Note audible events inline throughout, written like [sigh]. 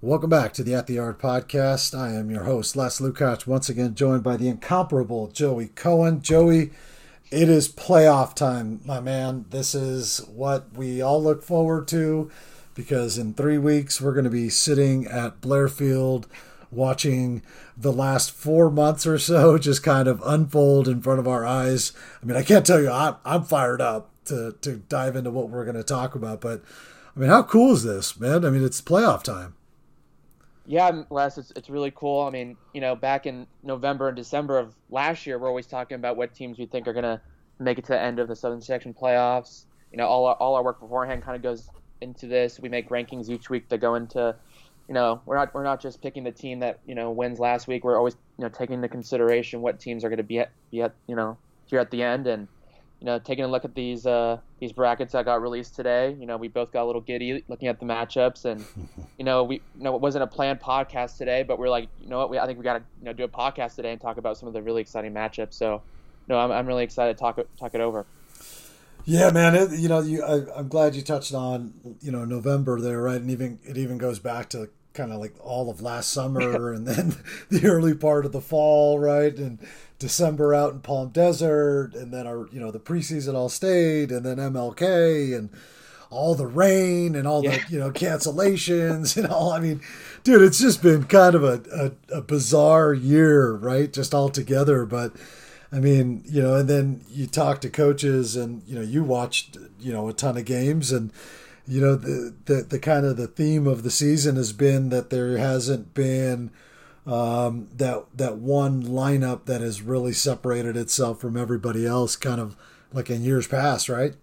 Welcome back to the At the Yard podcast. I am your host, Les Lukach, once again joined by the incomparable Joey Cohen. Joey, it is playoff time, my man. This is what we all look forward to because in three weeks we're going to be sitting at Blair Field watching the last four months or so [laughs] just kind of unfold in front of our eyes. I mean, I can't tell you, I'm, I'm fired up to, to dive into what we're going to talk about, but I mean, how cool is this, man? I mean, it's playoff time. Yeah, Les, it's, it's really cool. I mean, you know, back in November and December of last year, we're always talking about what teams we think are going to make it to the end of the Southern Section playoffs. You know, all our, all our work beforehand kind of goes into this. We make rankings each week that go into, you know, we're not we're not just picking the team that you know wins last week. We're always you know taking into consideration what teams are going to be at be at you know here at the end and you know, taking a look at these uh, these brackets that got released today, you know, we both got a little giddy looking at the matchups, and [laughs] you know, we you know it wasn't a planned podcast today, but we're like, you know what, we, I think we got to you know do a podcast today and talk about some of the really exciting matchups. So, no, I'm I'm really excited to talk talk it over. Yeah, man. It, you know, you I, am glad you touched on you know November there, right? And even it even goes back to kind of like all of last summer [laughs] and then [laughs] the early part of the fall, right? And December out in Palm Desert, and then our you know the preseason all stayed, and then MLK and all the rain and all yeah. the you know cancellations [laughs] and all. I mean, dude, it's just been kind of a, a, a bizarre year, right? Just all together, but. I mean, you know, and then you talk to coaches, and you know, you watched, you know, a ton of games, and you know, the the, the kind of the theme of the season has been that there hasn't been um, that that one lineup that has really separated itself from everybody else, kind of like in years past, right?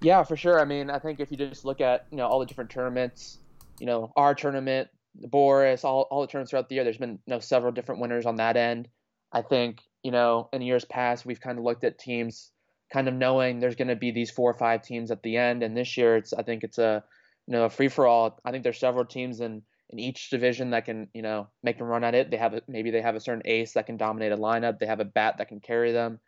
Yeah, for sure. I mean, I think if you just look at you know all the different tournaments, you know our tournament, Boras, all all the tournaments throughout the year, there's been you know several different winners on that end. I think you know in years past we've kind of looked at teams kind of knowing there's going to be these four or five teams at the end, and this year it's I think it's a you know a free for all. I think there's several teams in in each division that can you know make them run at it. They have a, maybe they have a certain ace that can dominate a lineup. They have a bat that can carry them.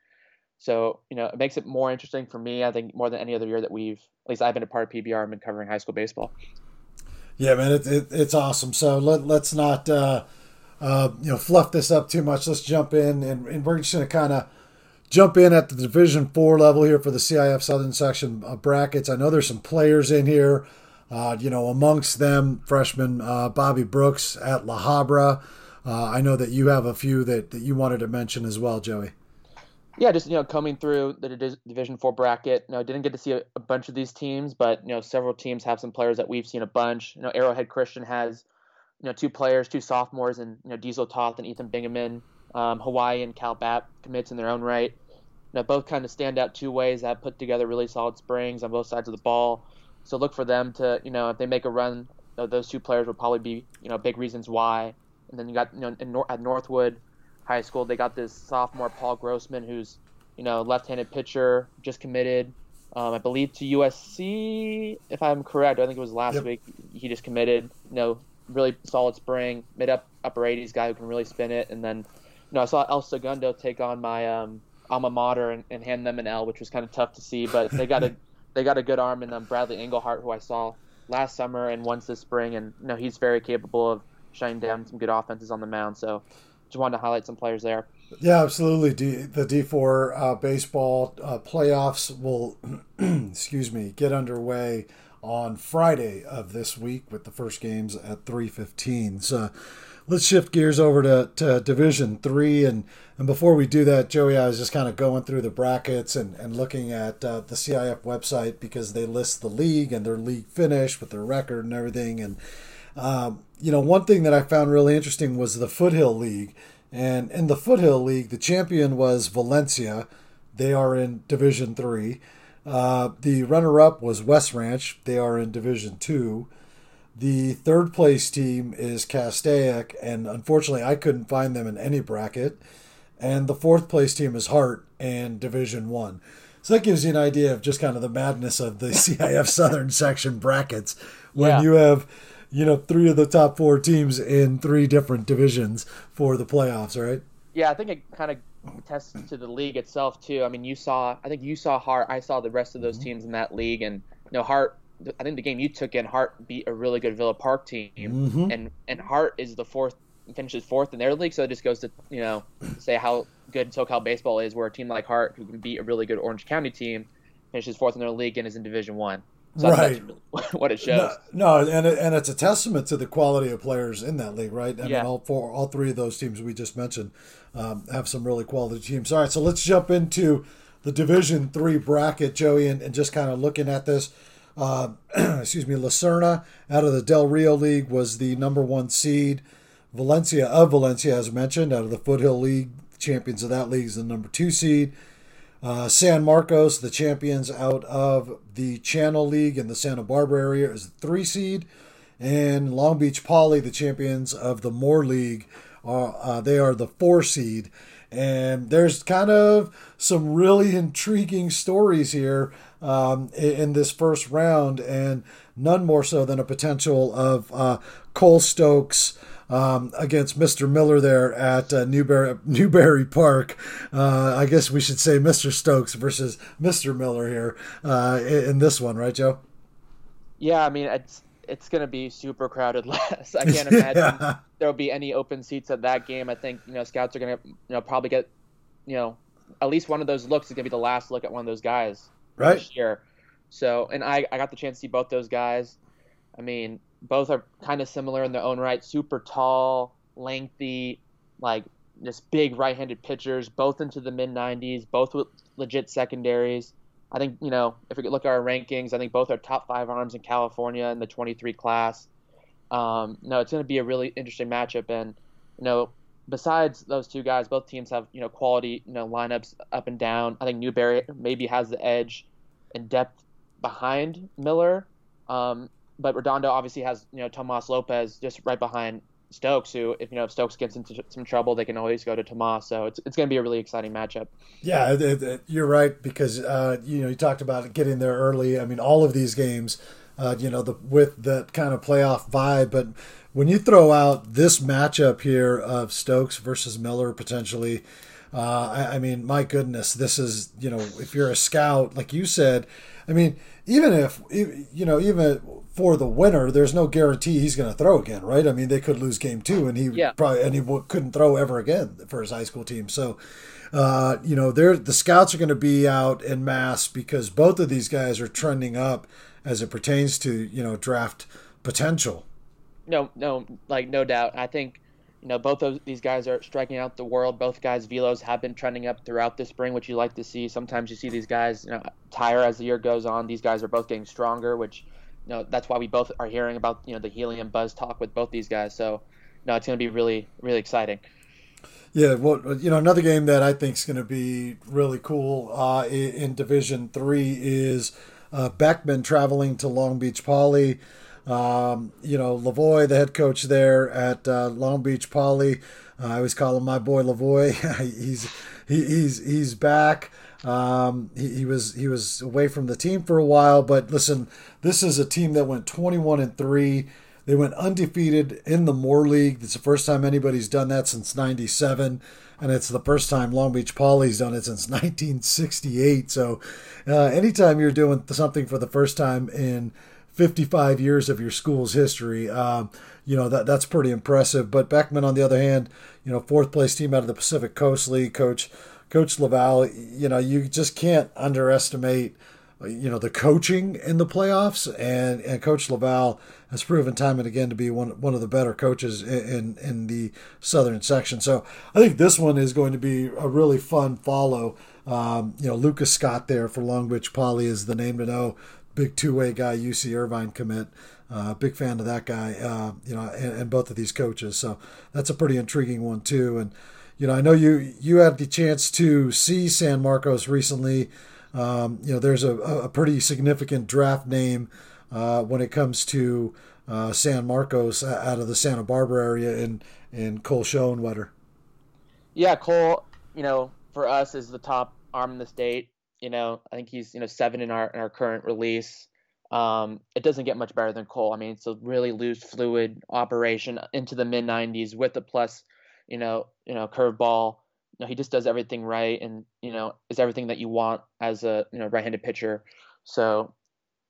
So you know it makes it more interesting for me. I think more than any other year that we've at least I've been a part of PBR and been covering high school baseball. Yeah, man, it, it, it's awesome. So let, let's not uh, uh, you know fluff this up too much. Let's jump in and, and we're just gonna kind of jump in at the Division Four level here for the CIF Southern Section uh, brackets. I know there's some players in here. Uh, you know, amongst them, freshman uh, Bobby Brooks at La Habra. Uh, I know that you have a few that, that you wanted to mention as well, Joey. Yeah, just you know, coming through the Division Four bracket. You know, didn't get to see a, a, bunch of these teams, but you know, several teams have some players that we've seen a bunch. You know, Arrowhead Christian has you know two players, two sophomores, and you know Diesel Toth and Ethan Bingaman. Um, Hawaii and Cal Bap commits in their own right. You know, both kind of stand out two ways that put together really solid springs on both sides of the ball. So look for them to, you know, if they make a run, those two players will probably be, you know, big reasons why. And then you got, you know, Nor- at Northwood High School, they got this sophomore Paul Grossman, who's, you know, left-handed pitcher, just committed, um, I believe to USC, if I'm correct. I think it was last yep. week. He just committed. You know, really solid spring, mid up upper 80s guy who can really spin it. And then, you know, I saw El Segundo take on my um, alma mater and, and hand them an L, which was kind of tough to see. But they got a [laughs] they got a good arm in um, Bradley Engelhart, who I saw last summer and once this spring, and you know he's very capable of shutting down some good offenses on the mound. So just wanted to highlight some players there. Yeah, absolutely. D, the D4 uh, baseball uh, playoffs will, [clears throat] excuse me, get underway on Friday of this week with the first games at 3:15. So let's shift gears over to, to Division Three, and and before we do that, Joey, I was just kind of going through the brackets and and looking at uh, the CIF website because they list the league and their league finish with their record and everything, and um, you know one thing that I found really interesting was the Foothill League, and in the Foothill League, the champion was Valencia. They are in Division Three. Uh, the runner-up was West Ranch. They are in Division Two. The third place team is Castaic, and unfortunately, I couldn't find them in any bracket. And the fourth place team is Hart and Division One. So that gives you an idea of just kind of the madness of the [laughs] CIF Southern section brackets when yeah. you have, you know, three of the top four teams in three different divisions for the playoffs, right? Yeah, I think it kind of attests to the league itself too. I mean, you saw, I think you saw Hart, I saw the rest of those mm-hmm. teams in that league, and you know, Hart. I think the game you took in Hart beat a really good Villa Park team, Mhm. and and Hart is the fourth finishes fourth in their league, so it just goes to you know say how good SoCal baseball is, where a team like Hart who can beat a really good Orange County team finishes fourth in their league and is in Division One. So Right. [laughs] what it shows. No, no, and it, and it's a testament to the quality of players in that league, right? I Yeah. mean, all four, all three of those teams we just mentioned um, have some really quality teams. All right, so let's jump into the Division Three bracket, Joey, and, and just kind of looking at this. Uh, [clears throat] excuse me, La Serna out of the Del Rio League was the number one seed. Valencia of Valencia, as mentioned, out of the Foothill League, champions of that league is the number two seed. Uh, San Marcos, the champions out of the Channel League in the Santa Barbara area, is the three seed, and Long Beach Poly, the champions of the Moore League, are uh, they are the four seed. And there's kind of some really intriguing stories here um, in this first round, and none more so than a potential of uh, Cole Stokes um, against Mr. Miller there at uh, Newbury [laughs] Newbury Park. Uh, I guess we should say Mr. Stokes versus Mr. Miller here uh, in, this one, right, Joe? Yeah, I mean it's it's gonna be super crowded. [laughs] Last I can't [laughs] imagine Yeah. there'll be any open seats at that game. I think you know scouts are gonna you know probably get you know at least one of those looks is gonna be the last look at one of those guys Right? this year. So and I I got the chance to see both those guys. I mean both are kind of similar in their own right. Super tall, lengthy, like just big right-handed pitchers. Both into the mid 90s. Both with legit secondaries. I think you know if we look at our rankings, I think both are top five arms in California in the 23 class. Um, no, it's going to be a really interesting matchup, and you know, besides those two guys, both teams have you know quality you know lineups up and down. I think Newbury maybe has the edge in depth behind Miller, um, but Redondo obviously has you know Tomas Lopez just right behind Stokes, who if you know if Stokes gets into some trouble, they can always go to Tomas. So it's it's going to be a really exciting matchup. Yeah, it, it, you're right because uh, you know you talked about getting there early. I mean, all of these games, uh, you know, the with that kind of playoff vibe. But when you throw out this matchup here of Stokes versus Miller potentially, uh, I, I mean, my goodness, this is you know, if you're a scout, like you said, I mean, even if you know, even for the winner, there's no guarantee he's going to throw again, right? I mean, they could lose game two, and he Yeah. probably and he w- couldn't throw ever again for his high school team. So, uh, you know, they're the scouts are going to be out in mass because both of these guys are trending up as it pertains to you know draft potential. No, no, like no doubt. I think you know both of these guys are striking out the world. Both guys' velos have been trending up throughout the spring, which you like to see. Sometimes you see these guys, you know, tire as the year goes on. These guys are both getting stronger, which you know that's why we both are hearing about you know the helium buzz talk with both these guys. So no, it's going to be really really exciting. Yeah, well, you know, another game that I think is going to be really cool uh, in Division Three is uh, Beckman traveling to Long Beach Poly. Um, you know, Lavoy, the head coach there at uh, Long Beach Poly. Uh, I always call him my boy Lavoy. [laughs] he's he, he's he's back. Um, he, he was he was away from the team for a while, but listen, this is a team that went 21 and three. They went undefeated in the Moore League. It's the first time anybody's done that since '97, and it's the first time Long Beach Poly's done it since [laughs] 1968. So, uh, anytime you're doing something for the first time in 55 years of your school's history, um, you know that that's pretty impressive. But Beckman, on the other hand, you know, fourth place team out of the Pacific Coast League, coach Coach Laval. You know, you just can't underestimate you know the coaching in the playoffs and and coach laval has proven time and again to be one one of the better coaches in in, the southern section. So i think this one is going to be a really fun follow. Um, you know lucas scott there for long beach poly is the name to know. Big two-way guy uc irvine commit. Uh, big fan of that guy uh, you know and, and both of these coaches. So that's a pretty intriguing one too. And you know i know you you had the chance to see san marcos recently um, you know, there's a, a pretty significant draft name uh, when it comes to uh, San Marcos out of the Santa Barbara area in in Cole Schoenwetter. Yeah, Cole, you know, for us is the top arm in the state. You know, I think he's you know seven in our in our current release. Um, it doesn't get much better than Cole. I mean, it's a really loose, fluid operation into the mid 90s with a plus, you know, you know, curveball. You know, he just does everything right, and you know, is everything that you want as a you know right-handed pitcher. So,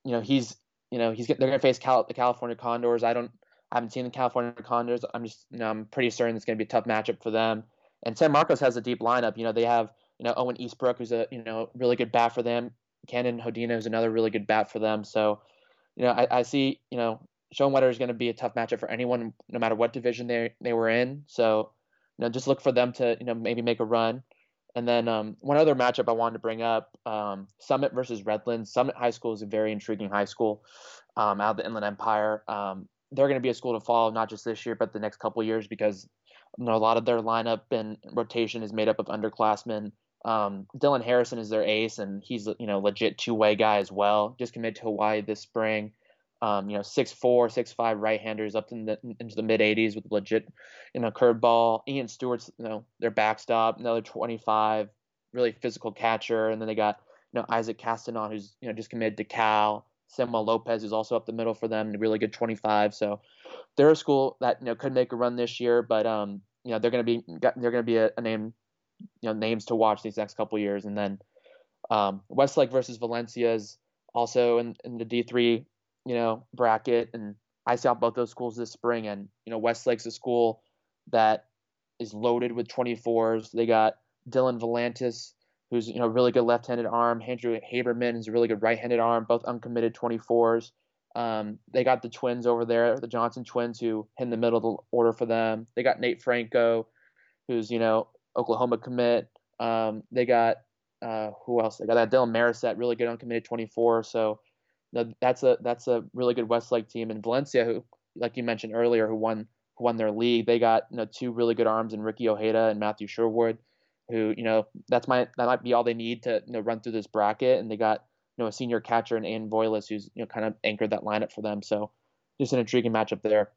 you know he's you know he's they're going to face Cal, the California Condors. I don't I haven't seen the California Condors. I'm just you know I'm pretty certain it's going to be a tough matchup for them. And San Marcos has a deep lineup. You know they have you know Owen Eastbrook who's a you know really good bat for them. Cannon Hodina is another really good bat for them. So you know I, I see you know Schoenwetter is going to be a tough matchup for anyone no matter what division they they were in. So you know just look for them to you know maybe make a run. And then um, one other matchup I wanted to bring up: um, Summit versus Redlands. Summit High School is a very intriguing high school um, out of the Inland Empire. Um, they're going to be a school to follow not just this year, but the next couple years because you know, a lot of their lineup and rotation is made up of underclassmen. Um, Dylan Harrison is their ace, and he's you know legit two way guy as well. Just committed to Hawaii this spring. Um, you know, six four, six five right-handers up in the, into the mid 80s with legit, you know, curveball. Ian Stewart's, you know, their backstop, another 25, really physical catcher, and then they got, you know, Isaac Castanon, who's you know just committed to Cal. Samuel Lopez is also up the middle for them, really good 25. So they're a school that you know could make a run this year, but um, you know they're going to be they're going to be a, a, name, you know, names to watch these next couple years, and then um, Westlake versus Valencia is also in, in the D3 you know, bracket. And I saw both those schools this spring. And, you know, Westlake's a school that is loaded with 24s. They got Dylan Valantis, who's, you know, really good left handed arm. Andrew Haberman is a really good right handed arm, both uncommitted 24s. Um, they got the twins over there, the Johnson twins, who hit in the middle of the order for them. They got Nate Franco, who's, you know, Oklahoma commit. Um, they got, uh, who else? They got that Dylan Marisette, really good uncommitted 24. So, that's a that's a really good Westlake team. And Valencia, who like you mentioned earlier, who won who won their league, they got you know two really good arms in Ricky Ojeda and Matthew Sherwood, who you know that's my that might be all they need to you know run through this bracket. And they got you know a senior catcher in Ann Voiles, who's you know kind of anchored that lineup for them. So just an intriguing matchup there.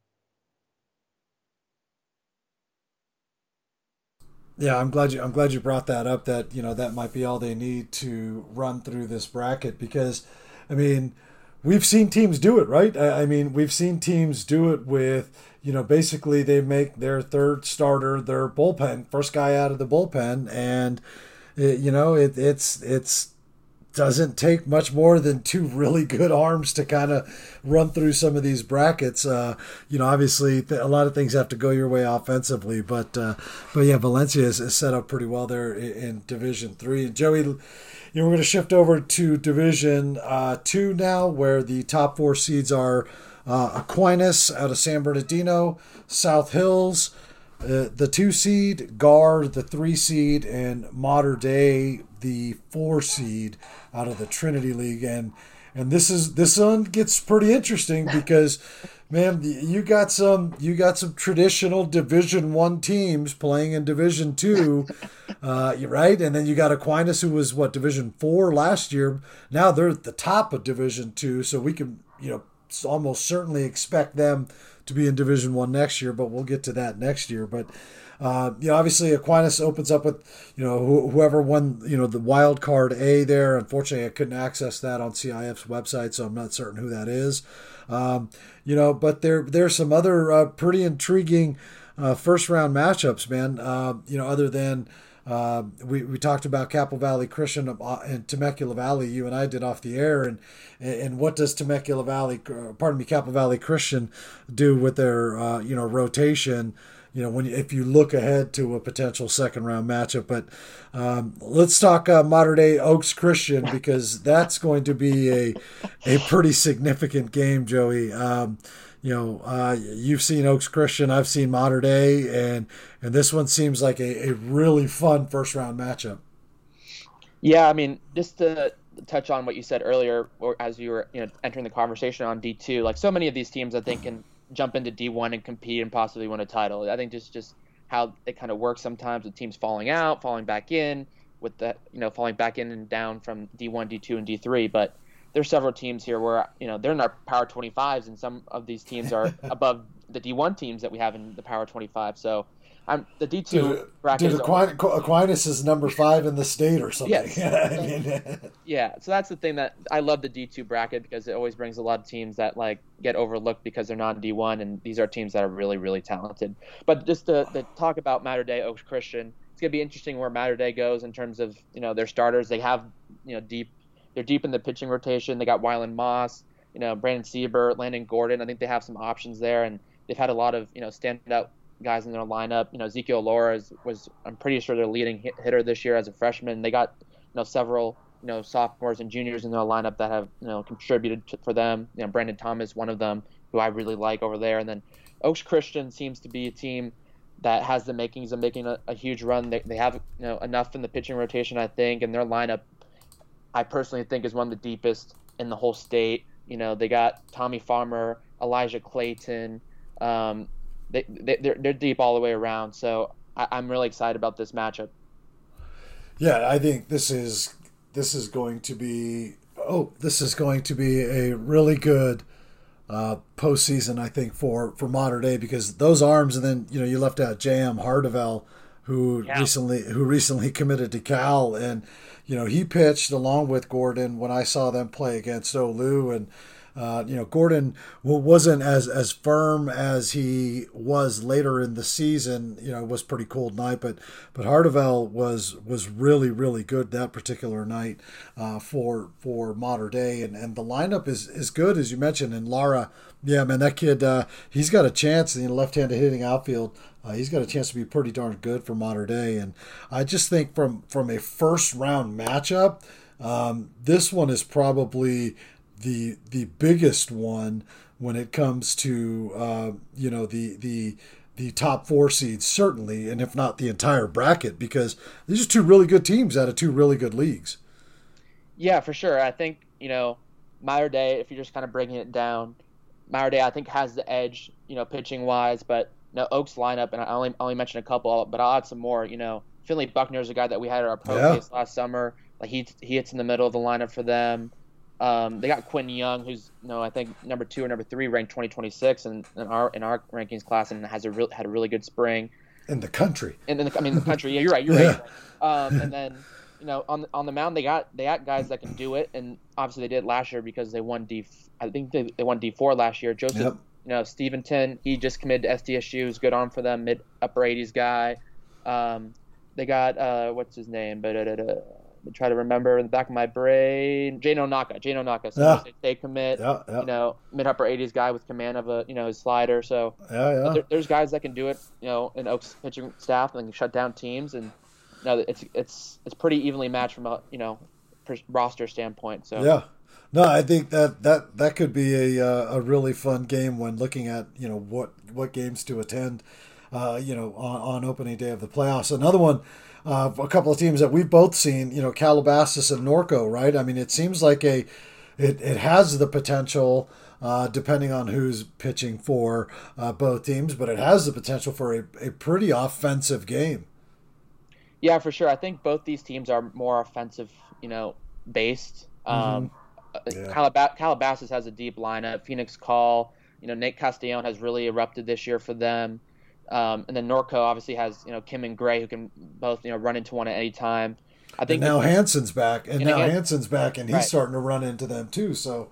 Yeah, I'm glad you I'm glad you brought that up. That you know that might be all they need to run through this bracket because I mean, we've seen teams do it, right? I, I mean, we've seen teams do it with, you know, basically they make their third starter their bullpen, first guy out of the bullpen, and it, you know, it, it's it's doesn't take much more than two really good arms to kind of run through some of these brackets. Uh, you know, obviously th- a lot of things have to go your way offensively, but uh, but yeah, Valencia is, is, set up pretty well there in, in Division Three. And Joey, you know, we're going to shift over to Division uh, Two now, where the top four seeds are uh, Aquinas out of San Bernardino, South Hills, uh, the two seed, Gahr, the three seed, and Mater Dei, the four seed out of the Trinity League. And and this is this one gets pretty interesting because man you got some you got some traditional division one teams playing in division two [laughs] uh, right? And then you got aquinas who was what division four last year. Now they're at the top of division two so we can you know almost certainly expect them to be in division one next year but we'll get to that next year. But uh, you know, obviously Aquinas opens up with, you know, wh- whoever won, you know, the wild card A there. Unfortunately, I couldn't access that on CIF's website, so I'm not certain who that is. Um, you know, but there there's some other uh, pretty intriguing uh, first round matchups, man. Uh, you know, other than uh, we, we talked about Capital Valley Christian uh, and Temecula Valley. You and I did off the air, and and what does Temecula Valley, pardon me, Capital Valley Christian do with their uh, you know rotation? You know when if you look ahead to a potential second round matchup. But um, let's talk uh, Mater Dei Oaks Christian because that's going to be a a pretty significant game, Joey. Um, you know, uh, you've seen Oaks Christian, I've seen Mater Dei, and and this one seems like a, a really fun first round matchup. Yeah, I mean, just to touch on what you said earlier, or as you were you know entering the conversation on D two, like so many of these teams, I think can jump into D1 and compete and possibly win a title. I think just just how it kind of works sometimes with teams falling out, falling back in, with that you know falling back in and down from D1, D2, and D3. But there's several teams here where you know they're in our Power 25s, and some of these teams are [laughs] above the D1 teams that we have in the Power 25. So I'm the D two bracket. Dude, Aquinas, Aquinas is number five in the state or something. Yes. [laughs] I mean, [laughs] yeah. So that's the thing that I love the D two bracket because it always brings a lot of teams that like get overlooked because they're not D one, and these are teams that are really really talented. But just to, to talk about Mater Dei Oaks Christian, it's gonna be interesting where Mater Dei goes in terms of you know their starters. They have you know deep they're deep in the pitching rotation. They got Wyland Moss, you know, Brandon Siebert, Landon Gordon. I think they have some options there, and they've had a lot of you know standout guys in their lineup. You know, Ezekiel Laura was I'm pretty sure their leading hit, hitter this year as a freshman. They got you know several you know sophomores and juniors in their lineup that have you know contributed to, for them. You know, Brandon Thomas, one of them, who I really like over there, and then Oaks Christian seems to be a team that has the makings of making a, a huge run. They, they have you know enough in the pitching rotation, I think, and their lineup, I personally think, is one of the deepest in the whole state. You know, they got Tommy Farmer, Elijah Clayton. Um, they, they they're, they're deep all the way around. So I, I'm really excited about this matchup. Yeah, I think this is this is going to be oh this is going to be a really good uh, postseason, I think, for for Mater Dei because those arms, and then you know you left out J.M. Hardevel, who yeah. recently who recently committed to Cal, and you know he pitched along with Gordon when I saw them play against Olu, and uh, you know, Gordon wasn't as as firm as he was later in the season. You know, it was pretty cold night, but but Hardevel was was really really good that particular night uh, for for Mater Dei, and and the lineup is is good as you mentioned. And Lara, yeah, man, that kid, uh, he's got a chance in the left-handed hitting outfield. Uh, he's got a chance to be pretty darn good for Mater Dei, and I just think from from a first round matchup, um, this one is probably the the biggest one when it comes to uh, you know the the the top four seeds certainly, and if not the entire bracket, because these are two really good teams out of two really good leagues. Yeah, for sure. I think you know Mater Dei, if you're just kind of breaking it down, Mater Dei I think has the edge, you know, pitching wise, but you know, Oaks lineup, and I only only mentioned a couple, but I'll add some more. You know, Finley Buckner is a guy that we had at our pro yeah. case last summer. Like he he hits in the middle of the lineup for them. Um, they got Quinn Young, who's you know I think number two or number three ranked 2026 in, in our in our rankings class, and has a real, had a really good spring. In the country. And then I mean the country. Yeah, you're right. You're [laughs] yeah. right. Um, and then you know on on the mound they got they got guys that can do it, and obviously they did last year because they won D. I think they, they won D four last year. Joseph, yep. you know Steventon, he just committed to SDSU. Is good arm for them, mid upper 80s guy. Um, they got uh, what's his name? But try to remember in the back of my brain. Jane Onaka, Jane Onaka, so yeah. they commit. Yeah, yeah. You know, mid upper 80s guy with command of a you know his slider. So yeah, yeah. There, there's guys that can do it. You know, in Oaks pitching staff and can shut down teams, and you know, it's it's it's pretty evenly matched from a you know roster standpoint. So yeah. No, I think that, that, that could be a, uh, a really fun game when looking at you know what what games to attend, uh, you know on, on opening day of the playoffs. Another one uh, a couple of teams that we've both seen, you know, Calabasas and Norco, right? I mean, it seems like a it, it has the potential, uh, depending on who's pitching for uh, both teams, but it has the potential for a, a pretty offensive game. Yeah, for sure. I think both these teams are more offensive, you know, based. Um, mm-hmm. yeah. Calab- Calabasas has a deep lineup. Phoenix Call, you know, Nate Castellon has really erupted this year for them. Um, and then Norco obviously has you know Kim and Gray who can both you know run into one at any time. I think and now Hanson's back, and, and now again, Hanson's back, and he's right. starting to run into them too. So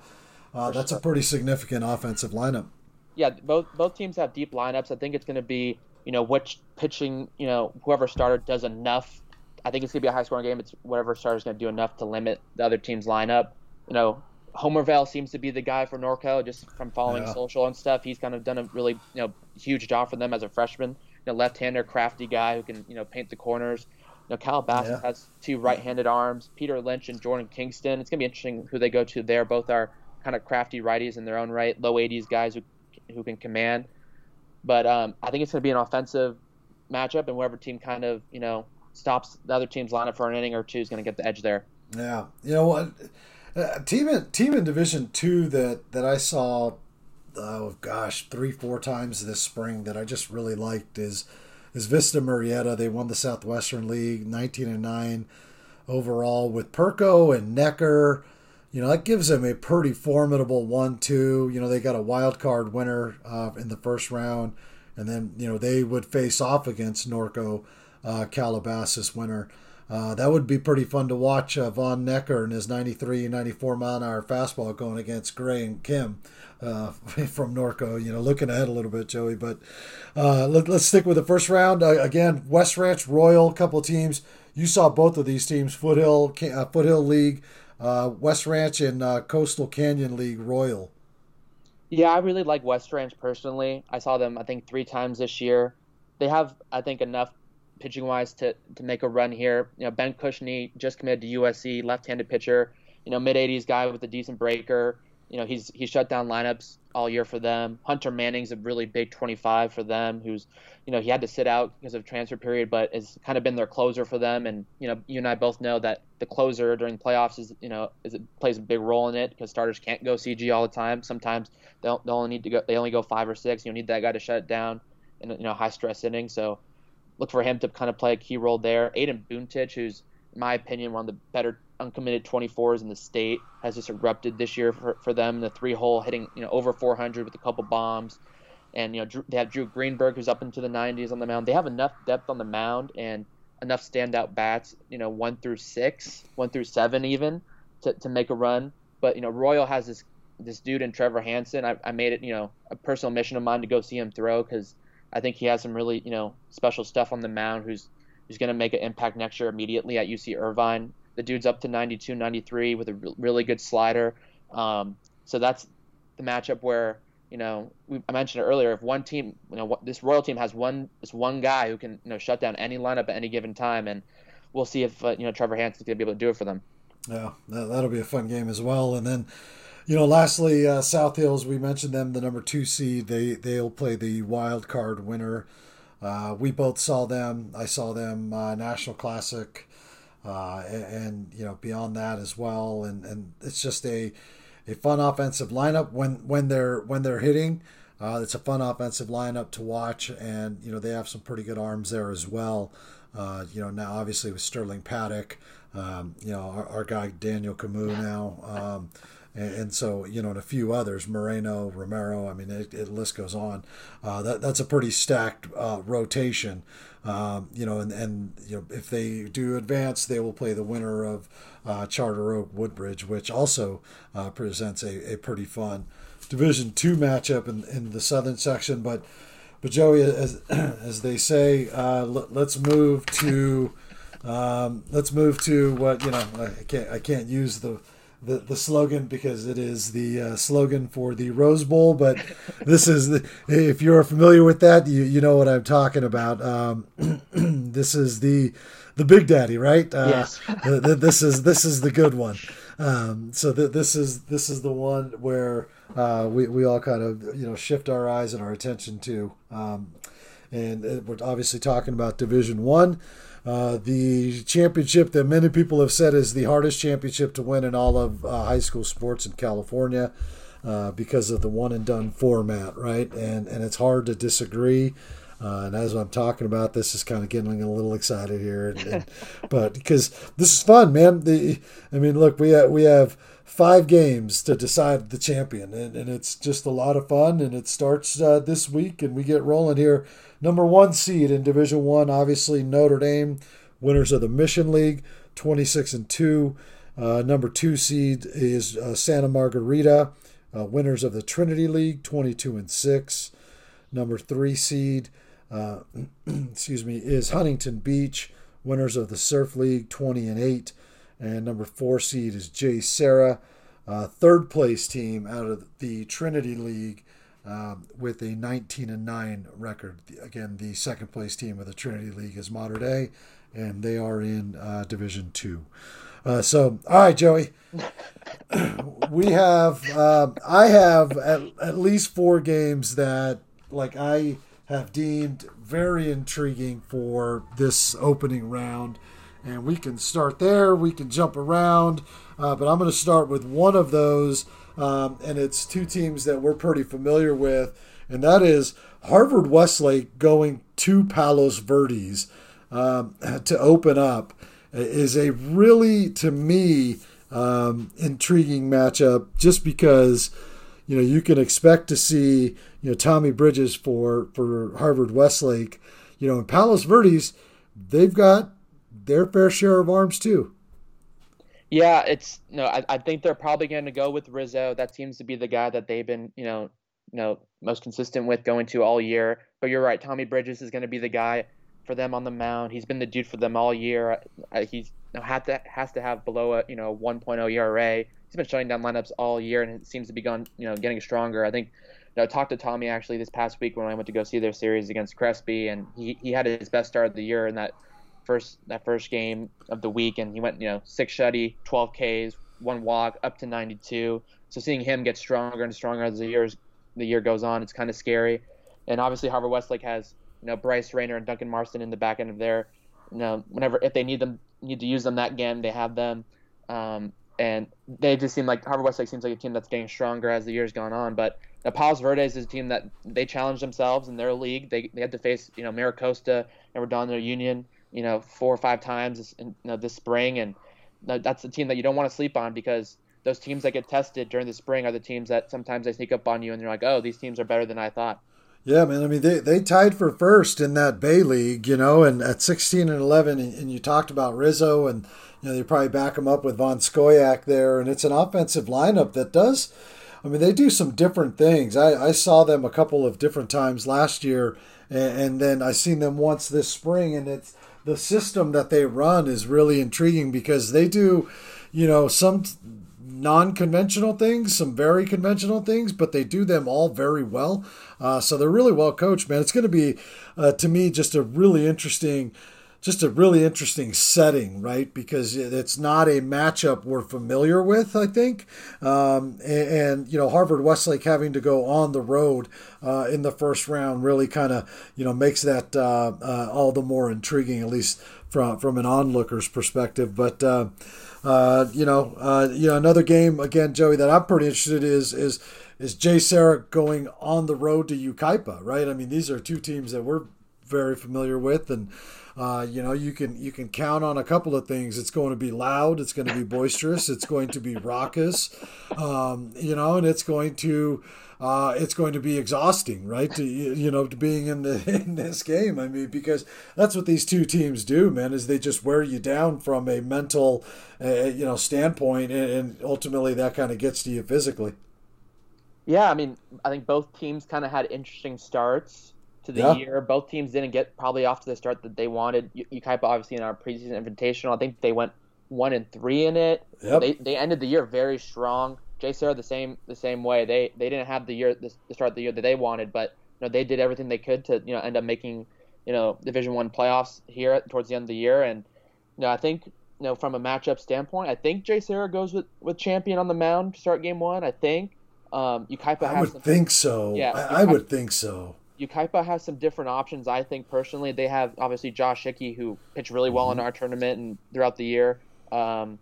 uh, that's sure. a pretty significant offensive lineup. Yeah, both both teams have deep lineups. I think it's going to be you know which pitching you know whoever starter does enough. I think it's going to be a high scoring game. It's whatever starter is going to do enough to limit the other team's lineup. You know, Homervale seems to be the guy for Norco, just from following yeah. social and stuff. He's kind of done a really you know huge job for them as a freshman. You know, left-hander, crafty guy who can you know paint the corners. You know, Calabasas yeah. has two right-handed arms. Peter Lynch and Jordan Kingston. It's gonna be interesting who they go to there. Both are kind of crafty righties in their own right, low 80s guys who who can command. But um, I think it's gonna be an offensive matchup, and whoever team kind of you know stops the other team's lineup for an inning or two is gonna get the edge there. Yeah, you know what uh, team in team in Division Two that that I saw, oh gosh, three four times this spring that I just really liked is is Vista Murrieta. They won the Southwestern League, nineteen and nine overall with Perko and Necker. You know that gives them a pretty formidable one-two. You know they got a wild card winner uh, in the first round, and then you know they would face off against Norco uh, Calabasas winner. Uh, that would be pretty fun to watch uh, Von Necker and his 93, 94 mile an hour fastball going against Gray and Kim uh, [laughs] from Norco. You know, looking ahead a little bit, Joey. But uh, let, us stick with the first round. Uh, again, West Ranch, Royal, couple teams. You saw both of these teams, Foothill, uh, Foothill League. West Ranch and Coastal Canyon League Royal. Yeah, I really like West Ranch personally. I saw them, I think, three times this year. They have, I think, enough pitching wise to, to make a run here. You know, Ben Cushney just committed to USC, left-handed pitcher. You know, mid 80s guy with a decent breaker. You know, he's he's shut down lineups all year for them. Hunter Manning's a really big 25 for them, who's, you know, he had to sit out because of transfer period, but has kind of been their closer for them. And you know, you and I both know that the closer during playoffs is, you know, is it plays a big role in it because starters can't go CG all the time. Sometimes they they only need to go, they only go five or six. You need that guy to shut it down in you know high stress innings. So look for him to kind of play a key role there. Aiden Buntich, who's in my opinion one of the better uncommitted 24s in the state has just erupted this year for, for them. The three hole hitting you know over 400 with a couple bombs, and you know Drew, they have Drew Greenberg who's up into the 90s on the mound. They have enough depth on the mound and enough standout bats, you know one through six, one through seven even, to, to make a run. But you know Royal has this this dude in Trevor Hanson. I, I made it you know a personal mission of mine to go see him throw because I think he has some really you know special stuff on the mound. Who's who's going to make an impact next year immediately at UC Irvine. The dude's up to 92, 93 with a really good slider. Um, so that's the matchup where you know we, I mentioned it earlier. If one team, you know, this Royal team has one this one guy who can you know shut down any lineup at any given time, and we'll see if uh, you know Trevor Hanson's going to be able to do it for them. Yeah, that, will be a fun game as well. And then, you know, lastly, uh, South Hills. We mentioned them, the number two seed. They they'll play the wild card winner. Uh, we both saw them. I saw them uh, National Classic uh, and, and, you know beyond that as well. And, and it's just a a fun offensive lineup when when they're when they're hitting. Uh, it's a fun offensive lineup to watch, and you know they have some pretty good arms there as well. Uh, you know now obviously with Sterling Paddock, um, you know our, our, guy Daniel Camus now. Um, and, and, so you know, and a few others, Moreno, Romero. I mean, it, it list goes on. Uh, that that's a pretty stacked uh, rotation. Um, you know, and, and you know, if they do advance, they will play the winner of uh, Charter Oak Woodbridge, which also uh, presents a, a pretty fun Division Two matchup in, in the southern section. But but Joey, as [clears throat] as they say, uh, let, us move to um, let's move to what you know. I can't I can't use the the, the slogan because it is the uh, slogan for the Rose Bowl. But this is the, if you're familiar with that, you, you know what I'm talking about. Um, [clears throat] this is the the Big Daddy, right? Uh, yes. the, the, this is this is the good one. Um, so th- this is this is the one where uh, we we all kind of you know shift our eyes and our attention to. Um, and uh, we're obviously talking about Division One. Uh, the championship that many people have said is the hardest championship to win in all of uh, high school sports in California uh, because of the one and done format, right? And and it's hard to disagree. Uh, and as I'm talking about this, is kind of getting a little excited here, and, and, [laughs] but because this is fun, man. The I mean, look, we we have five games to decide the champion, and, and it's just a lot of fun. And it starts uh, this week, and we get rolling here Number one seed in Division One, obviously Notre Dame, winners of the Mission League, 26 and two. Uh, number two seed is uh, Santa Margarita, uh, winners of the Trinity League, 22 and six. Number three seed, uh, [clears throat] excuse me, is Huntington Beach, winners of the Surf League, 20 and eight. And number four seed is JSerra, uh, third place team out of the Trinity League, um, with a 19 and 9 record. Again, the second place team of the Trinity League is Mater Dei, and they are in uh, Division Two. Uh, so, all right, Joey, [laughs] we have um, I have at, at least four games that like I have deemed very intriguing for this opening round, and we can start there. We can jump around, uh, but I'm going to start with one of those um, and it's two teams that we're pretty familiar with, and that is Harvard Westlake going to Palos Verdes um, [clears throat] to open up is a really, to me, um, intriguing matchup just because you know you can expect to see you know Tommy Bridges for for Harvard Westlake, you know, in Palos Verdes, they've got their fair share of arms too. Yeah, it's no. I, I think they're probably going to go with Rizzo. That seems to be the guy that they've been, you know, you know, most consistent with going to all year. But you're right. Tommy Bridges is going to be the guy for them on the mound. He's been the dude for them all year. He's had to has to have below a you know 1.0 ERA. He's been shutting down lineups all year, and it seems to be going you know getting stronger. I think you know, I talked to Tommy actually this past week when I went to go see their series against Crespi, and he, he had his best start of the year in that first that first game of the week, and he went you know six shutty, 12 Ks, one walk, up to 92. So seeing him get stronger and stronger as the years the year goes on, it's kind of scary. And obviously Harvard Westlake has you know Bryce Rainer and Duncan Marston in the back end of their you know whenever if they need them need to use them that game they have them. Um, and they just seem like Harvard Westlake seems like a team that's getting stronger as the years gone on. But now Palos Verdes is a team that they challenged themselves in their league. They, they had to face you know Miracosta and Redondo Union you know four or five times you know, this spring, and that's the team that you don't want to sleep on because those teams that get tested during the spring are the teams that sometimes they sneak up on you and you're like, oh, these teams are better than I thought. Yeah, man. I mean, they, they tied for first in that Bay League, you know, and at 16 and 11, and, and you talked about Rizzo, and, you know, they probably back him up with Von Skoyak there, and it's an offensive lineup that does, I mean, they do some different things. I, I saw them a couple of different times last year, and, and then I seen them once this spring, and it's the system that they run is really intriguing because they do, you know, some non-conventional things, some very conventional things, but they do them all very well. Uh, so they're really well coached, man. It's going to be, uh, to me, just a really interesting, just a really interesting setting, right? Because it's not a matchup we're familiar with, I think. Um, and, and, you know, Harvard Westlake having to go on the road uh, in the first round really kind of, you know, makes that uh, uh, all the more intriguing, at least from from an onlooker's perspective. But uh, uh, you know, uh, you know, another game again, Joey, that I'm pretty interested in is is is Jay JSerra going on the road to Yucaipa, right? I mean, these are two teams that we're very familiar with, and uh, you know, you can you can count on a couple of things. It's going to be loud. It's going to be boisterous. it's going to be raucous. Um, you know, and it's going to uh, it's going to be exhausting, right? To, you know, to being in the [laughs] in this game. I mean, because that's what these two teams do, man. Is they just wear you down from a mental, uh, you know, standpoint, and, and ultimately that kind of gets to you physically. Yeah, I mean, I think both teams kind of had interesting starts to the yeah. year. Both teams didn't get probably off to the start that they wanted. Yucaipa obviously in our preseason invitational, I think they went one and three in it. Yep. They they ended the year very strong. JSerra the same the same way. They they didn't have the year the start of the year that they wanted, but you know they did everything they could to you know end up making you know Division One playoffs here towards the end of the year. And you know I think you know from a matchup standpoint, I think JSerra goes with with champion on the mound to start game one. I think um, Yucaipa. I would some, think so. Yeah, I, I would think so. Yucaipa has some different options. I think personally, they have obviously Josh Hickey who pitched really well mm-hmm. in our tournament and throughout the year. Um,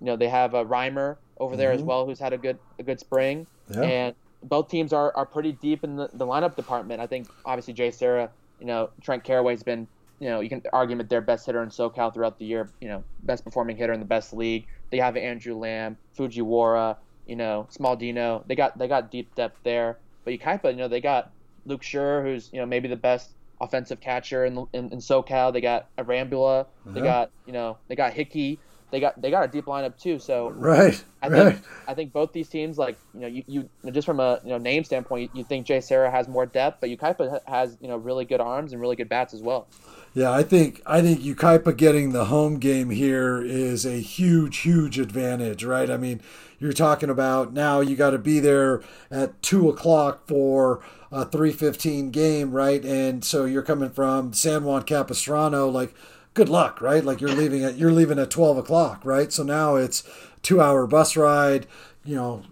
you know they have a Reimer over there mm-hmm. as well, who's had a good a good spring. Yeah. And both teams are, are pretty deep in the, the lineup department. I think obviously JSerra, you know, Trent Caraway's been, you know, you can argue their best hitter in SoCal throughout the year, you know, best performing hitter in the best league. They have Andrew Lamb, Fujiwara, you know, Small Dino. They got they got deep depth there. But Yucaipa, you know, they got Luke Schur, who's, you know, maybe the best offensive catcher in, in, in SoCal. They got Arambula. They uh-huh. got, you know, they got Hickey they got they got a deep lineup too. So right, I think right. I think both these teams, like you know, you, you just from a you know name standpoint, you, think JSerra has more depth, but Yucaipa has you know really good arms and really good bats as well. Yeah, I think I think Yucaipa getting the home game here is a huge, huge advantage, right? I mean, you're talking about now you got to be there at two o'clock for a three fifteen game, right? And so you're coming from San Juan Capistrano, like good luck, right? Like you're leaving at you're leaving at twelve o'clock, right? So now it's two hour bus ride. You know,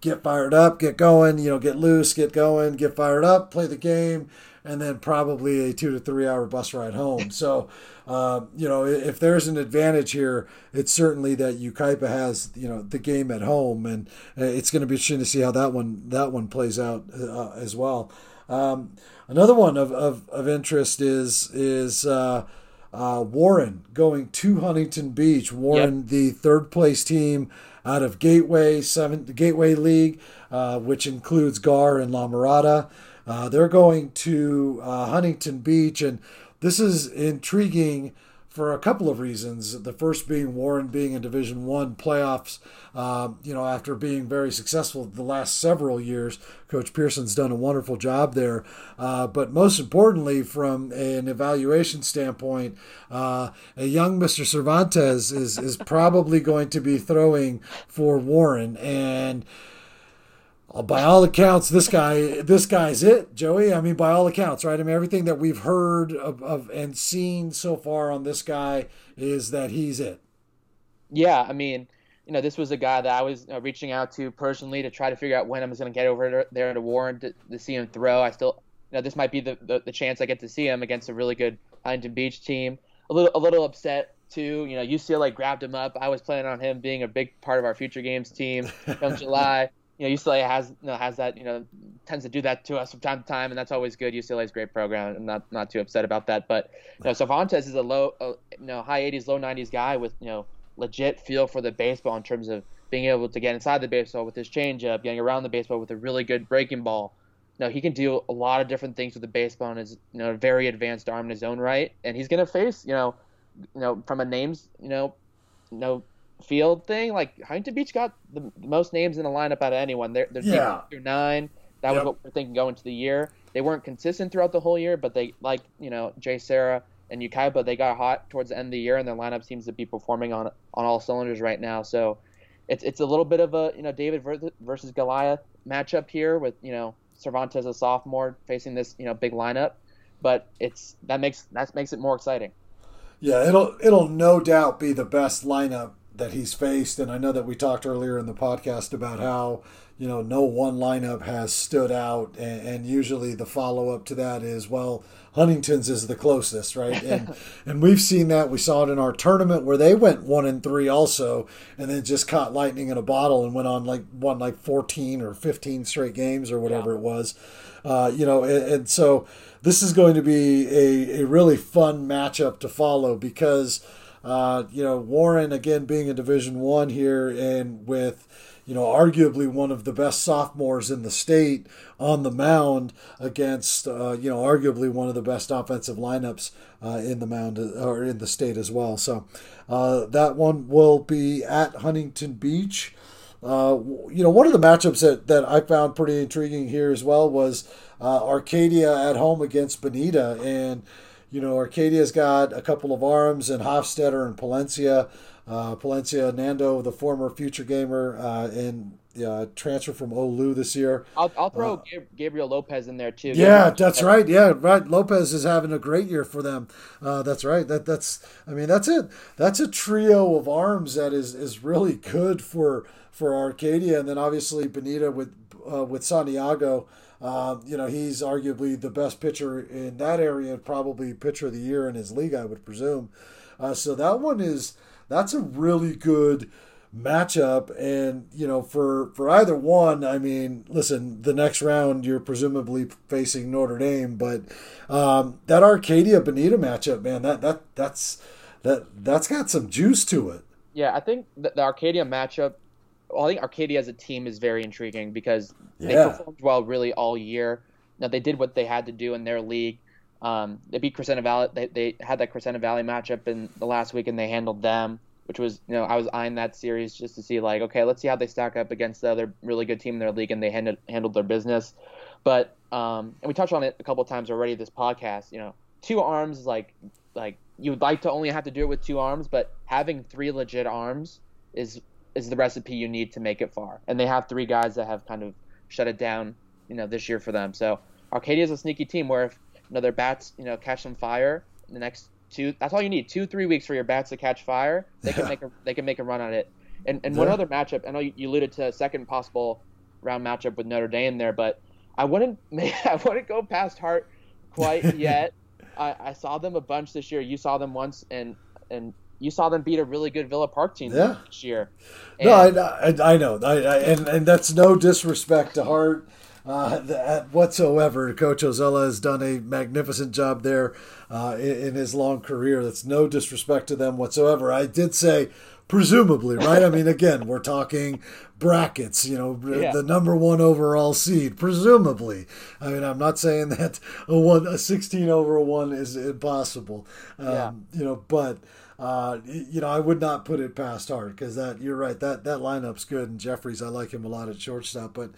get fired up, get going. You know, get loose, get going, get fired up, play the game, and then probably a two to three hour bus ride home. So, uh, you know, if there's an advantage here, it's certainly that Yucaipa has you know the game at home, and uh, it's going to be interesting to see how that one that one plays out uh, as well. Um, another one of, of, of interest is is uh, uh, Warren going to Huntington Beach. Warren, yep. the third place team out of Gateway seven, the Gateway League, uh, which includes Gahr and La Mirada. Uh, they're going to uh, Huntington Beach, and this is intriguing for a couple of reasons. The first being Warren being in Division One playoffs. Um, you know, after being very successful the last several years, Coach Pearson's done a wonderful job there. Uh, but most importantly, from an evaluation standpoint, uh, a young Mr. Cervantes is is probably going to be throwing for Warren and by all accounts, this guy, this guy's it, Joey. I mean, by all accounts, right? I mean, everything that we've heard of, of and seen so far on this guy is that he's it. Yeah, I mean, you know, this was a guy that I was uh, reaching out to personally to try to figure out when I was going to get over there to Warren to, to, see him throw. I still, you know, this might be the, the, the chance I get to see him against a really good Huntington Beach team. A little, a little upset too. You know, UCLA grabbed him up. I was planning on him being a big part of our future games team from [laughs] July you know, UCLA has you know, has that you know tends to do that to us from time to time, and that's always good. UCLA's great program. I'm not not too upset about that. But you know, Cervantes is a low, uh, you know, high 80s, low 90s guy with you know legit feel for the baseball in terms of being able to get inside the baseball with his changeup, getting around the baseball with a really good breaking ball. You know, he can do a lot of different things with the baseball and his you know very advanced arm in his own right, and he's gonna face you know, you know from a names you know, you know field thing, like Huntington Beach got the most names in the lineup out of anyone. They're, they're yeah. through nine. That yep. was what we're thinking going into the year. They weren't consistent throughout the whole year, but they like you know JSerra and Yucaipa, they got hot towards the end of the year, and their lineup seems to be performing on on all cylinders right now. So it's it's a little bit of a you know David versus Goliath matchup here with you know Cervantes a sophomore facing this you know big lineup, but it's that makes that makes it more exciting. Yeah, it'll it'll no doubt be the best lineup that he's faced. And I know that we talked earlier in the podcast about how, you know, no one lineup has stood out. And, and usually the follow up to that is, well, Huntington's is the closest, right? [laughs] And and we've seen that. We saw it in our tournament where they went one and three also, and then just caught lightning in a bottle and went on like won like fourteen or fifteen straight games or whatever yeah. it was. Uh, you know, and, and so this is going to be a, a really fun matchup to follow because uh, you know, Warren again being a Division One here, and with you know arguably one of the best sophomores in the state on the mound against uh, you know arguably one of the best offensive lineups uh, in the mound uh, or in the state as well. So uh, that one will be at Huntington Beach. Uh, you know, one of the matchups that, that I found pretty intriguing here as well was uh, Arcadia at home against Bonita. And, you know, Arcadia's got a couple of arms and Hofstetter and Palencia. Uh, Palencia Nando, the former future gamer, uh, and uh, transfer from Olu this year. I'll, I'll throw uh, Gabriel Lopez in there too. Yeah, that's right. Yeah, right. Lopez is having a great year for them. Uh, that's right. That that's. I mean, that's it. That's a trio of arms that is is really good for for Arcadia, and then obviously Bonita with uh, with Santiago. Um, you know, he's arguably the best pitcher in that area, probably pitcher of the year in his league, I would presume. Uh, so that one is that's a really good matchup, and you know, for for either one, I mean, listen, the next round you're presumably facing Notre Dame, but um, that Arcadia Bonita matchup, man, that that that's that that's got some juice to it. Yeah, I think the, the Arcadia matchup well, I think Arcadia as a team is very intriguing because yeah. they performed well really all year. Now they did what they had to do in their league. Um, they beat Crescenta Valley. They, they had that Crescenta Valley matchup in the last week, and they handled them, which was you know I was eyeing that series just to see like okay, let's see how they stack up against the other really good team in their league, and they handled handled their business. But um, and we touched on it a couple times already this podcast. You know, two arms like like you would like to only have to do it with two arms, but having three legit arms is is the recipe you need to make it far. And they have three guys that have kind of shut it down, you know, this year for them. So Arcadia is a sneaky team where if you know their bats, you know, catch some fire in the next two, that's all you need. Two, three weeks for your bats to catch fire. They can [laughs] make a they can make a run at it. And and yeah. one other matchup, I know you, you alluded to a second possible round matchup with Notre Dame there, but I wouldn't [laughs] I wouldn't go past Hart quite [laughs] yet. I, I saw them a bunch this year. You saw them once, and and you saw them beat a really good Villa Park team yeah. this year. And no, I, I, I know, I, I, and and that's no disrespect to Hart uh, whatsoever. Coach Ozella has done a magnificent job there uh, in, in, his long career. That's no disrespect to them whatsoever. I did say presumably, right? I mean, again, we're talking brackets, you know, yeah. the number one overall seed, presumably. I mean, I'm not saying that a one, a 16 over one is impossible, um, yeah. you know, but. Uh, you know, I would not put it past Hart because that you're right that that lineup's good and Jeffries I like him a lot at shortstop. But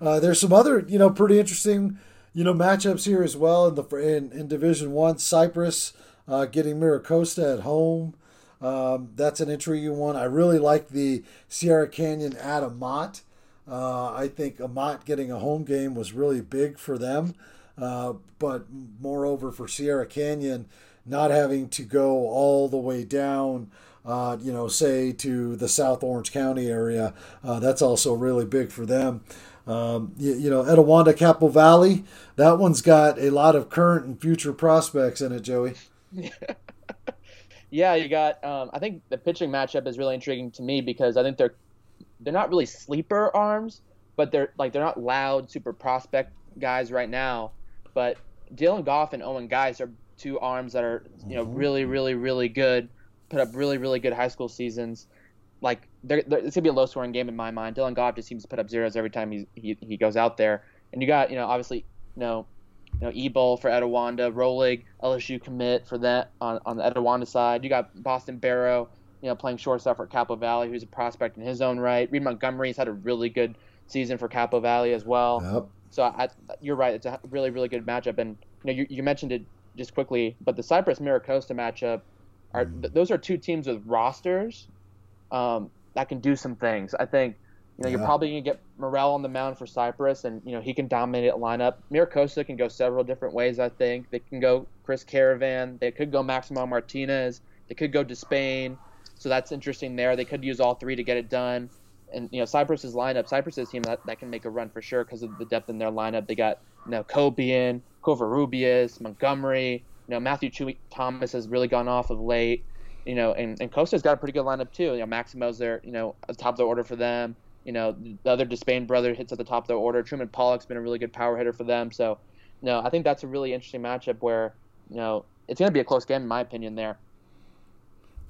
uh, there's some other you know pretty interesting you know matchups here as well in the in, in Division One. Cypress uh, getting Miracosta at home. Um, that's an intriguing one. I really like the Sierra Canyon at Amat. Uh, I think Amat getting a home game was really big for them. Uh, but moreover, for Sierra Canyon, not having to go all the way down, uh, you know, say to the South Orange County area, uh, that's also really big for them. Um, you, you, know, Etiwanda Capo Valley, that one's got a lot of current and future prospects in it, Joey. [laughs] yeah, you got. Um, I think the pitching matchup is really intriguing to me because I think they're they're not really sleeper arms, but they're like they're not loud super prospect guys right now. But Dylan Goff and Owen Geis are two arms that are you know mm-hmm. really really really good, put up really really good high school seasons. Like they're, they're, it's gonna be a low scoring game in my mind. Dylan Goff just seems to put up zeros every time he he, he goes out there. And you got you know obviously you know you know Ebol for Etiwanda, Rolig LSU commit for that on on the Etiwanda side. You got Boston Barrow you know playing shortstop for Capo Valley, who's a prospect in his own right. Reed Montgomery's had a really good season for Capo Valley as well. Yep. So I, you're right. It's a really really good matchup, and you know you, you mentioned it just quickly, but the Cypress Miracosta matchup are mm. th- those are two teams with rosters um, that can do some things. I think you know yeah. you're probably gonna get Morel on the mound for Cypress, and you know he can dominate a lineup. Miracosta can go several different ways. I think they can go Chris Caravan, they could go Maximo Martinez, they could go Despain. So that's interesting there. They could use all three to get it done. And you know Cypress's lineup, Cypress's team that, that can make a run for sure because of the depth in their lineup. They got you know Cobian, Covarrubias, Montgomery. You know, Matthew Chewy Thomas has really gone off of late. You know, and, and Costa's got a pretty good lineup too. You know, Maximo's there, you know, at the top of the order for them. You know, the other Despain brother hits at the top of the order. Truman Pollock's been a really good power hitter for them. So, you know, I think that's a really interesting matchup where, you know, it's going to be a close game in my opinion there.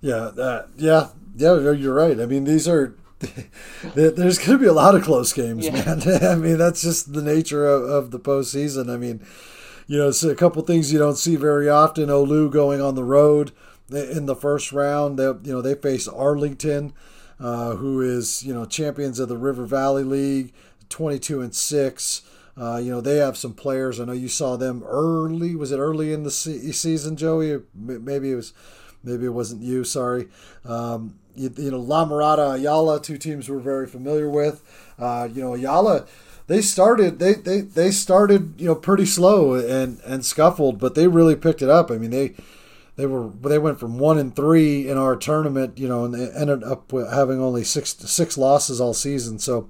Yeah, that, yeah, yeah, you're right. I mean, these are [laughs] there's going to be a lot of close games, yeah. man. [laughs] I mean, that's just the nature of, of the postseason. I mean, you know, it's a couple things you don't see very often. Olu going on the road in the first round. They, you know, they face Arlington, uh, who is you know champions of the River Valley League, 22 and six. Uh, you know, they have some players. I know you saw them early. Was it early in the se- season, Joey? Maybe it was. Maybe it wasn't you. Sorry. Um, you, you, know, La Mirada, Ayala, two teams we're very familiar with. Uh, you know, Ayala they started they, they they started you know pretty slow and and scuffled, but they really picked it up. I mean they they were they went from one and three in our tournament, you know, and they ended up having only six six losses all season. So,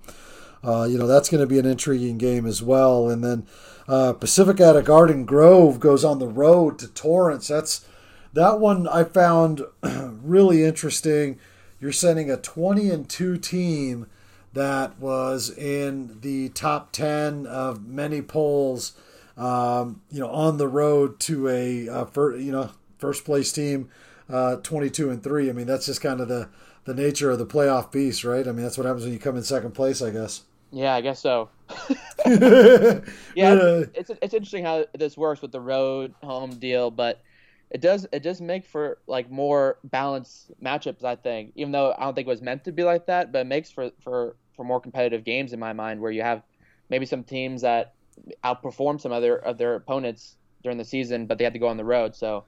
uh, you know, that's going to be an intriguing game as well. And then uh, Pacific at a Garden Grove goes on the road to Torrance. That's that one I found [clears throat] really interesting. You're sending a 20 and two team that was in the top 10 of many polls, um, you know, on the road to a, uh, fir- you know, first place team, uh, 22 and 3. I mean, that's just kind of the, the nature of the playoff beast, right? I mean, that's what happens when you come in second place, I guess. Yeah, I guess so. [laughs] [laughs] yeah, it's, it's, it's interesting how this works with the road home deal, but it does it does make for like more balanced matchups. I think, even though I don't think it was meant to be like that, but it makes for for for more competitive games in my mind, where you have maybe some teams that outperform some other of their opponents during the season, but they have to go on the road. So,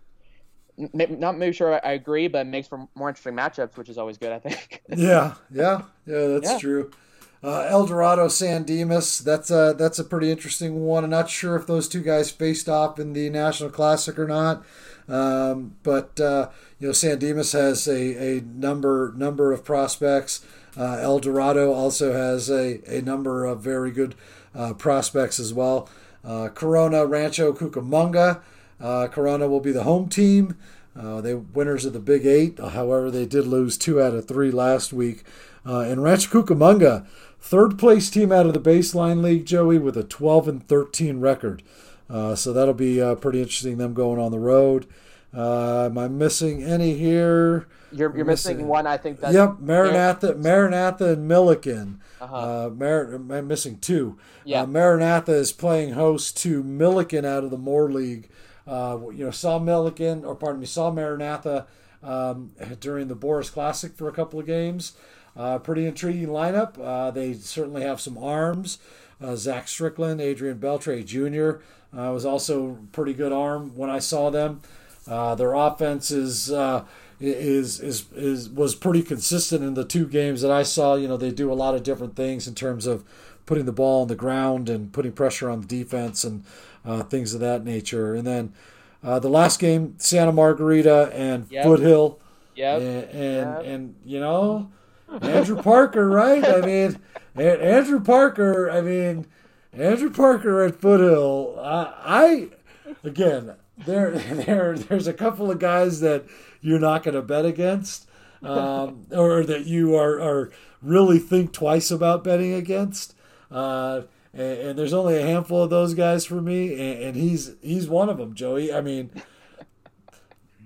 not maybe sure I agree, but it makes for more interesting matchups, which is always good. I think. [laughs] yeah, yeah, yeah, that's yeah. true. Uh, El Dorado San Dimas, that's a that's a pretty interesting one. I'm not sure if those two guys faced off in the National Classic or not. Um, but uh, you know, San Dimas has a, a number number of prospects. Uh, El Dorado also has a, a number of very good uh, prospects as well. Uh, Corona Rancho Cucamonga. Uh, Corona will be the home team. Uh, they winners of the Big Eight. However, they did lose two out of three last week. and Rancho Cucamonga, third place team out of the baseline league, Joey, with a 12 and 13 record. Uh, so that'll be uh, pretty interesting. Them going on the road. Uh, am I missing any here? You're, you're missing, missing one. I think. That's yep, Maranatha, Maranatha, and Millikan. Uh-huh. Uh, Mar- I'm missing two. Yeah. Uh, Maranatha is playing host to Millikan out of the Moore League. Uh, you know, saw Millikan, or pardon me, saw Maranatha um, during the Boras Classic for a couple of games. Uh, pretty intriguing lineup. Uh, they certainly have some arms. Uh, Zach Strickland, Adrian Beltre Jr. Uh, was also pretty good arm when I saw them. Uh, their offense is, uh, is is is was pretty consistent in the two games that I saw. You know, they do a lot of different things in terms of putting the ball on the ground and putting pressure on the defense and things of that nature. And then the last game, Santa Margarita and yep. Foothill. Yeah, and, and, yep. and you know Andrew Parker, right? I mean, Andrew Parker. I mean, Andrew Parker at Foothill. Uh, I again, there, [laughs] there, there's a couple of guys that you're not going to bet against, um, [laughs] or that you are, are really think twice about betting against. Uh, and, and, there's only a handful of those guys for me, and, and he's he's one of them, Joey. I mean,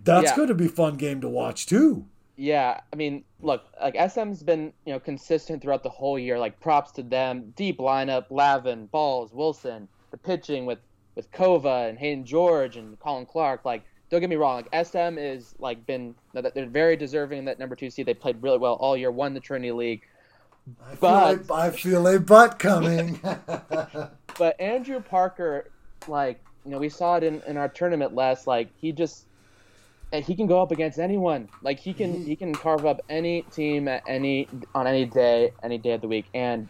that's yeah. going to be fun game to watch too. Yeah, I mean, look, like SM's been you know consistent throughout the whole year. Like props to them, deep lineup, Lavin, Balls, Wilson, the pitching with with Kova and Hayden George and Colin Clark. Like, don't get me wrong, like SM is like been they're very deserving in that number two seed. They played really well all year, won the Trinity League. I but feel a, I feel a butt coming. [laughs] but Andrew Parker, like you know, we saw it in, in our tournament last. Like he just he can go up against anyone. Like he can he can carve up any team at any on any day, any day of the week. And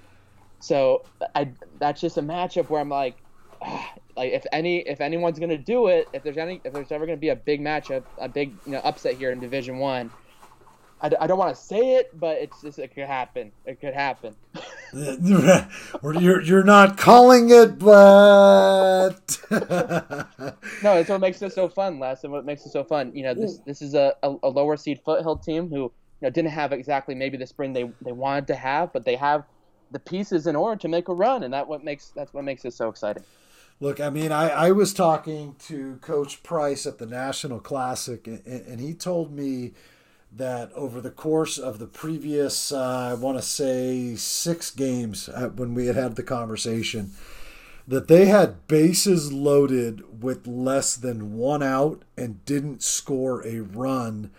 so I that's just a matchup where I'm like, ah, [sighs] like if any if anyone's gonna do it, if there's any if there's ever gonna be a big matchup, a big you know upset here in Division One, I, I don't want to say it, but it's just it could happen. It could happen. [laughs] you're you're not calling it, but [laughs] no, it's what makes it so fun, Les, and what makes it so fun. You know, this this is a, a, a lower seed foothill team who you know didn't have exactly maybe the spring they they wanted to have, but they have the pieces in order to make a run, and that what makes that's what makes it so exciting. Look, I mean, I, I was talking to Coach Price at the National Classic, and, and he told me that over the course of the previous, uh, I want to say, six games uh, when we had had the conversation, that they had bases loaded with less than one out and didn't score a run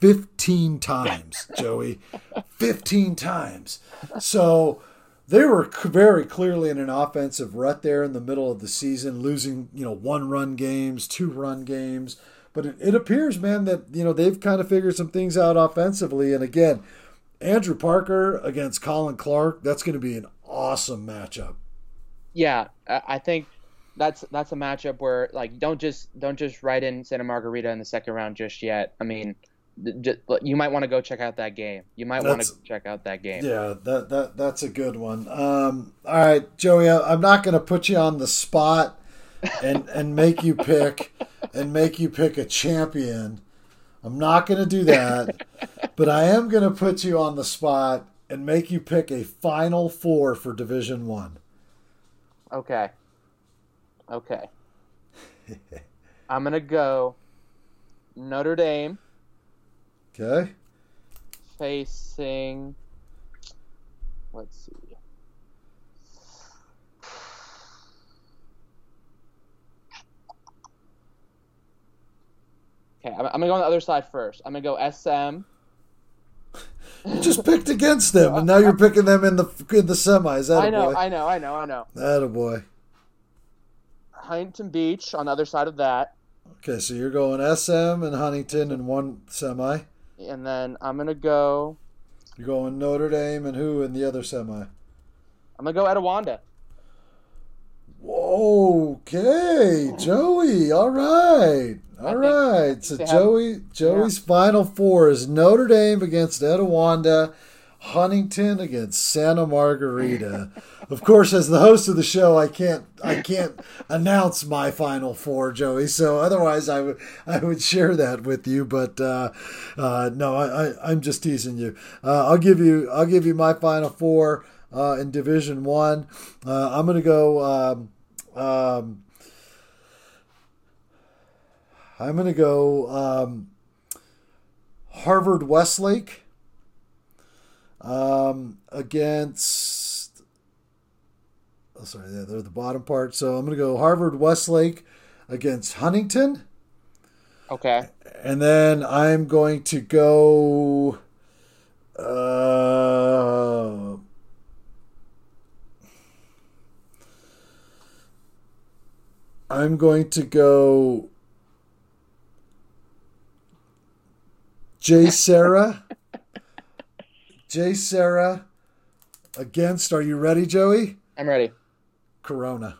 15 times, [laughs] Joey. 15 times. So they were very clearly in an offensive rut there in the middle of the season, losing, you know, one run games, two run games but it, it appears, man, that you know they've kind of figured some things out offensively. And again, Andrew Parker against Colin Clark, that's going to be an awesome matchup. Yeah, I think that's that's a matchup where like don't just don't just write in Santa Margarita in the second round just yet. I mean, you might want to go check out that game. You might want to check out that game. Yeah, that that that's a good one. Um, all right, Joey, I'm not going to put you on the spot and and make you pick and make you pick a champion. I'm not going to do that, but I am going to put you on the spot and make you pick a final four for Division One. Okay. Okay. [laughs] I'm going to go Notre Dame. Okay. Facing. Let's see. Okay, I'm, I'm gonna go on the other side first. I'm gonna go SM. You just picked against them, and now you're picking them in the in the semis. That I know. I know, I know, I know. That a boy. Huntington Beach on the other side of that. Okay, so you're going SM and Huntington in one semi. And then I'm gonna go. You're going Notre Dame and who in the other semi? I'm gonna go Etiwanda. Okay, Joey. All right. All right. So Joey Joey's yeah. final four is Notre Dame against Etiwanda, Huntington against Santa Margarita. [laughs] of course, as the host of the show, I can't I can't announce my final four, Joey. So otherwise, I would I would share that with you. But uh, uh, no, I, I am just teasing you. Uh, I'll give you I'll give you my final four uh, in Division One. Uh, I'm going to go. Um, um, I'm going to go um, Harvard Westlake um, against. Oh, sorry, yeah, they're the bottom part. So I'm going to go Harvard Westlake against Huntington. Okay. And then I'm going to go. Uh, I'm going to go JSerra. JSerra against, are you ready, Joey? I'm ready. Corona.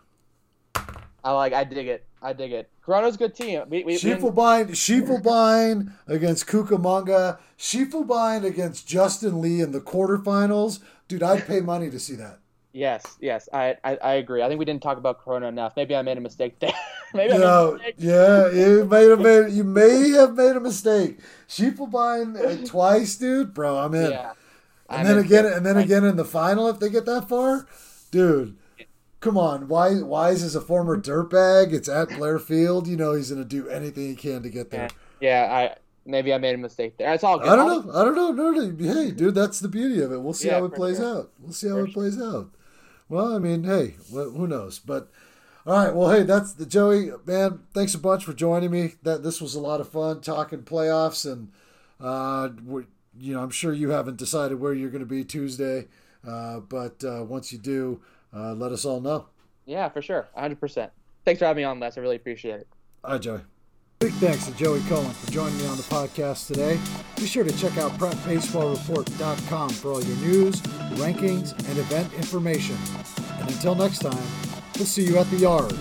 I like. I dig it. I dig it. Corona's a good team. We, we, Schiefelbein, Schiefelbein against Cucamonga. Schiefelbein against Justin Lee in the quarterfinals. Dude, I'd pay money to see that. Yes, yes, I, I, I agree. I think we didn't talk about Corona enough. Maybe I made a mistake there. [laughs] Maybe I made No, a mistake. yeah, you may have made you may have made a mistake. Uh, [laughs] twice, dude, bro. I'm in. Yeah. and I'm then in. again, and then again in the final, if they get that far, dude. Come on, Wise, Wise is this a former dirtbag. It's at Blair Field. You know he's gonna do anything he can to get there. Yeah, I maybe I made a mistake there. It's all good. I don't know. I don't know. No, no. Hey, dude, that's the beauty of it. We'll see Yeah, how it plays sure. out. We'll see how For it plays out. Well, I mean, hey, who knows? But all right. Well, hey, that's the Joey man. Thanks a bunch for joining me. That this was a lot of fun talking playoffs, and uh, you know, I'm sure you haven't decided where you're going to be Tuesday, uh, but uh, once you do, uh, let us all know. Yeah, for sure. 100%. Thanks for having me on, Les. I really appreciate it. All right, Joey. Big thanks to Joey Cohen for joining me on the podcast today. Be sure to check out prepbaseballreport.com for all your news, rankings, and event information. And until next time, we'll see you at the yard.